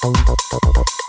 バッバッバッバッ。